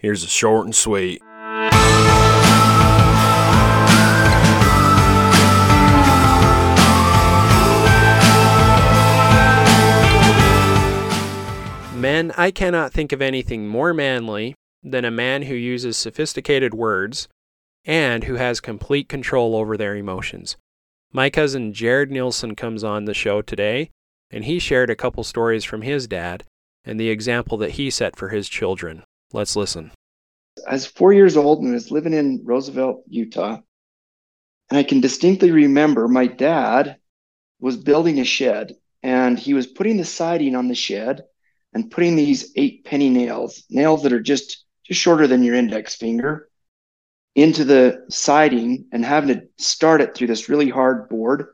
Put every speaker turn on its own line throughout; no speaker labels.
Here's a short and sweet. Men, I cannot think of anything more manly than a man who uses sophisticated words and who has complete control over their emotions. My cousin Jared Nielsen comes on the show today, and he shared a couple stories from his dad and the example that he set for his children. Let's listen.
I was four years old and was living in Roosevelt, Utah. And I can distinctly remember my dad was building a shed and he was putting the siding on the shed and putting these eight penny nails, nails that are just just shorter than your index finger, into the siding and having to start it through this really hard board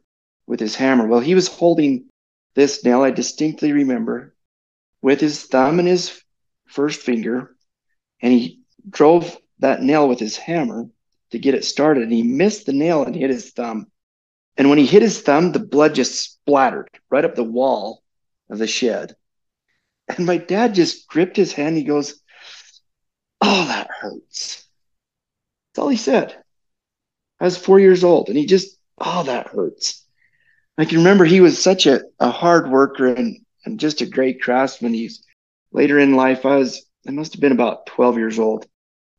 with his hammer. Well, he was holding this nail, I distinctly remember, with his thumb and his first finger, and he drove that nail with his hammer to get it started. And he missed the nail and hit his thumb. And when he hit his thumb, the blood just splattered right up the wall of the shed. And my dad just gripped his hand. He goes, Oh, that hurts. That's all he said. I was four years old and he just, Oh, that hurts. I can remember he was such a, a hard worker and, and just a great craftsman. He's later in life, I was, I must have been about 12 years old.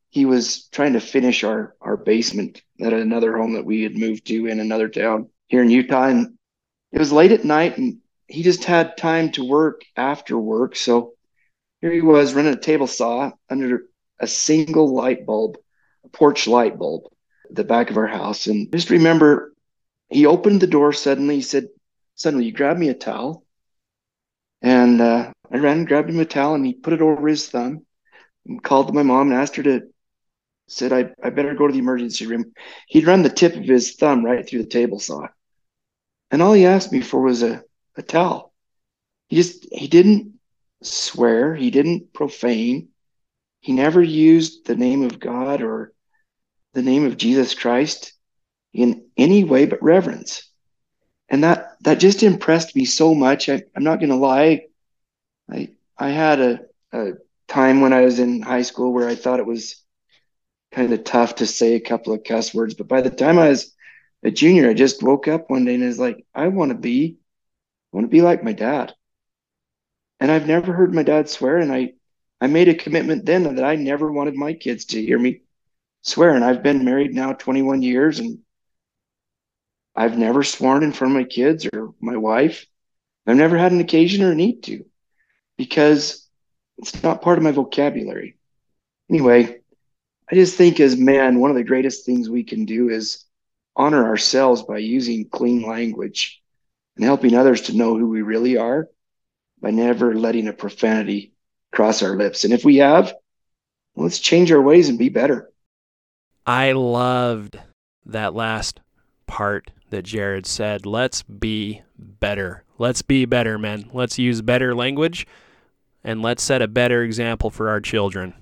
He was trying to finish our, our basement at another home that we had moved to in another town here in Utah. And it was late at night and he just had time to work after work. So here he was running a table saw under a single light bulb, a porch light bulb, at the back of our house. And just remember, he opened the door suddenly. He said, Suddenly, you grab me a towel. And uh, I ran and grabbed him a towel and he put it over his thumb and called my mom and asked her to, said, I, I better go to the emergency room. He'd run the tip of his thumb right through the table saw. And all he asked me for was a a towel. He just he didn't swear, he didn't profane, he never used the name of God or the name of Jesus Christ in any way but reverence. And that that just impressed me so much. I, am not going to lie. I I had a, a time when I was in high school where I thought it was kind of tough to say a couple of cuss words. But by the time I was a junior, I just woke up one day and was like, I want to be I want to be like my dad. And I've never heard my dad swear. And I, I made a commitment then that I never wanted my kids to hear me swear. And I've been married now 21 years and I've never sworn in front of my kids or my wife. I've never had an occasion or need to because it's not part of my vocabulary. Anyway, I just think as men, one of the greatest things we can do is honor ourselves by using clean language and helping others to know who we really are by never letting a profanity cross our lips. And if we have, let's change our ways and be better.
I loved that last part that Jared said. Let's be better. Let's be better, men. Let's use better language and let's set a better example for our children.